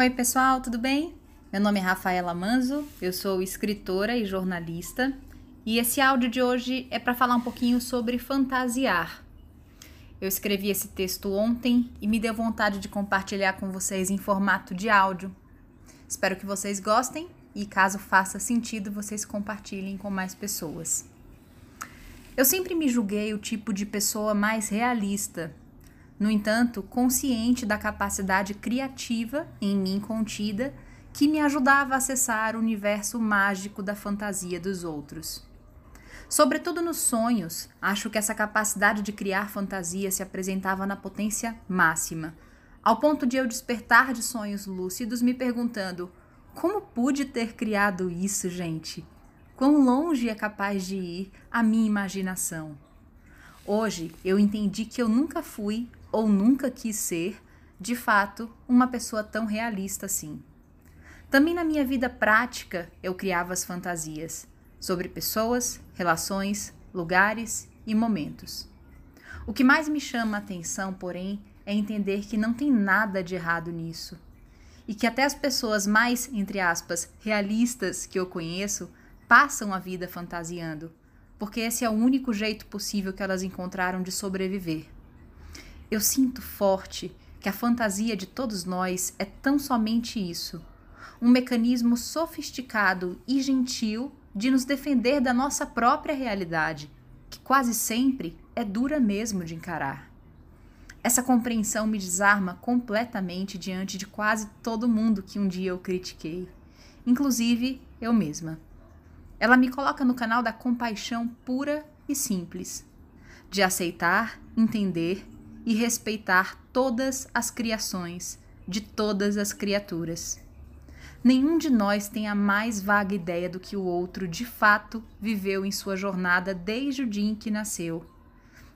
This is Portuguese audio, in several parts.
Oi, pessoal, tudo bem? Meu nome é Rafaela Manzo, eu sou escritora e jornalista, e esse áudio de hoje é para falar um pouquinho sobre fantasiar. Eu escrevi esse texto ontem e me deu vontade de compartilhar com vocês em formato de áudio. Espero que vocês gostem e, caso faça sentido, vocês compartilhem com mais pessoas. Eu sempre me julguei o tipo de pessoa mais realista no entanto, consciente da capacidade criativa em mim contida que me ajudava a acessar o universo mágico da fantasia dos outros. Sobretudo nos sonhos, acho que essa capacidade de criar fantasia se apresentava na potência máxima, ao ponto de eu despertar de sonhos lúcidos me perguntando: como pude ter criado isso, gente? Quão longe é capaz de ir a minha imaginação? Hoje eu entendi que eu nunca fui ou nunca quis ser, de fato, uma pessoa tão realista assim. Também na minha vida prática eu criava as fantasias sobre pessoas, relações, lugares e momentos. O que mais me chama a atenção, porém, é entender que não tem nada de errado nisso. E que até as pessoas mais, entre aspas, realistas que eu conheço passam a vida fantasiando, porque esse é o único jeito possível que elas encontraram de sobreviver. Eu sinto forte que a fantasia de todos nós é tão somente isso um mecanismo sofisticado e gentil de nos defender da nossa própria realidade, que quase sempre é dura mesmo de encarar. Essa compreensão me desarma completamente diante de quase todo mundo que um dia eu critiquei, inclusive eu mesma. Ela me coloca no canal da compaixão pura e simples, de aceitar, entender e respeitar todas as criações de todas as criaturas. Nenhum de nós tem a mais vaga ideia do que o outro de fato viveu em sua jornada desde o dia em que nasceu.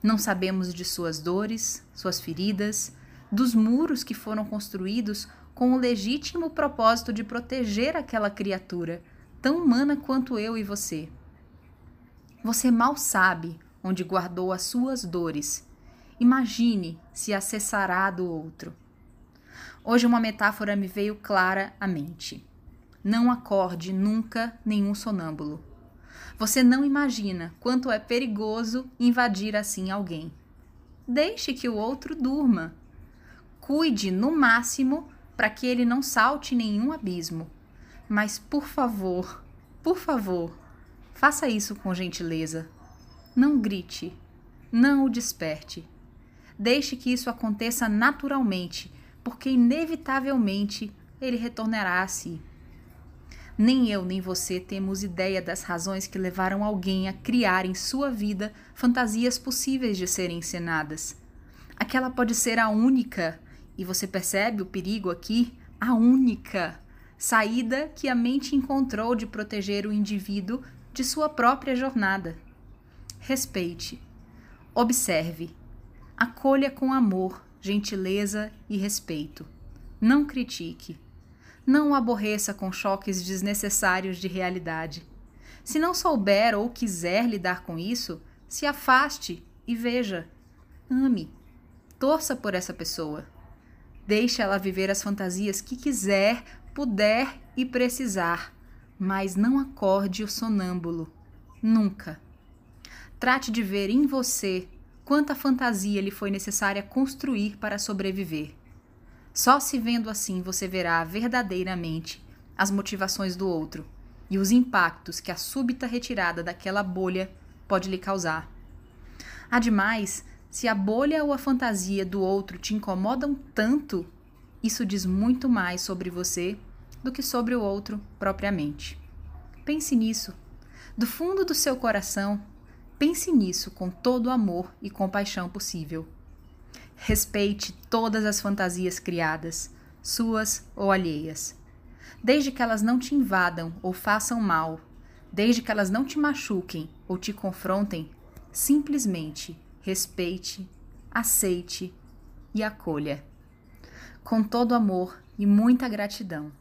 Não sabemos de suas dores, suas feridas, dos muros que foram construídos com o legítimo propósito de proteger aquela criatura, tão humana quanto eu e você. Você mal sabe onde guardou as suas dores Imagine se acessará do outro. Hoje uma metáfora me veio clara à mente. Não acorde nunca nenhum sonâmbulo. Você não imagina quanto é perigoso invadir assim alguém. Deixe que o outro durma. Cuide no máximo para que ele não salte nenhum abismo. Mas por favor, por favor, faça isso com gentileza. Não grite, não o desperte. Deixe que isso aconteça naturalmente, porque inevitavelmente ele retornará a si. Nem eu nem você temos ideia das razões que levaram alguém a criar em sua vida fantasias possíveis de serem encenadas. Aquela pode ser a única, e você percebe o perigo aqui? A única saída que a mente encontrou de proteger o indivíduo de sua própria jornada. Respeite, observe Acolha com amor, gentileza e respeito. Não critique. Não o aborreça com choques desnecessários de realidade. Se não souber ou quiser lidar com isso, se afaste e veja. Ame. Torça por essa pessoa. Deixe ela viver as fantasias que quiser, puder e precisar, mas não acorde o sonâmbulo. Nunca. Trate de ver em você quanta fantasia lhe foi necessária construir para sobreviver. Só se vendo assim você verá verdadeiramente as motivações do outro e os impactos que a súbita retirada daquela bolha pode lhe causar. Ademais, se a bolha ou a fantasia do outro te incomodam tanto, isso diz muito mais sobre você do que sobre o outro propriamente. Pense nisso. Do fundo do seu coração, Pense nisso com todo o amor e compaixão possível. Respeite todas as fantasias criadas, suas ou alheias. Desde que elas não te invadam ou façam mal, desde que elas não te machuquem ou te confrontem, simplesmente respeite, aceite e acolha. Com todo amor e muita gratidão.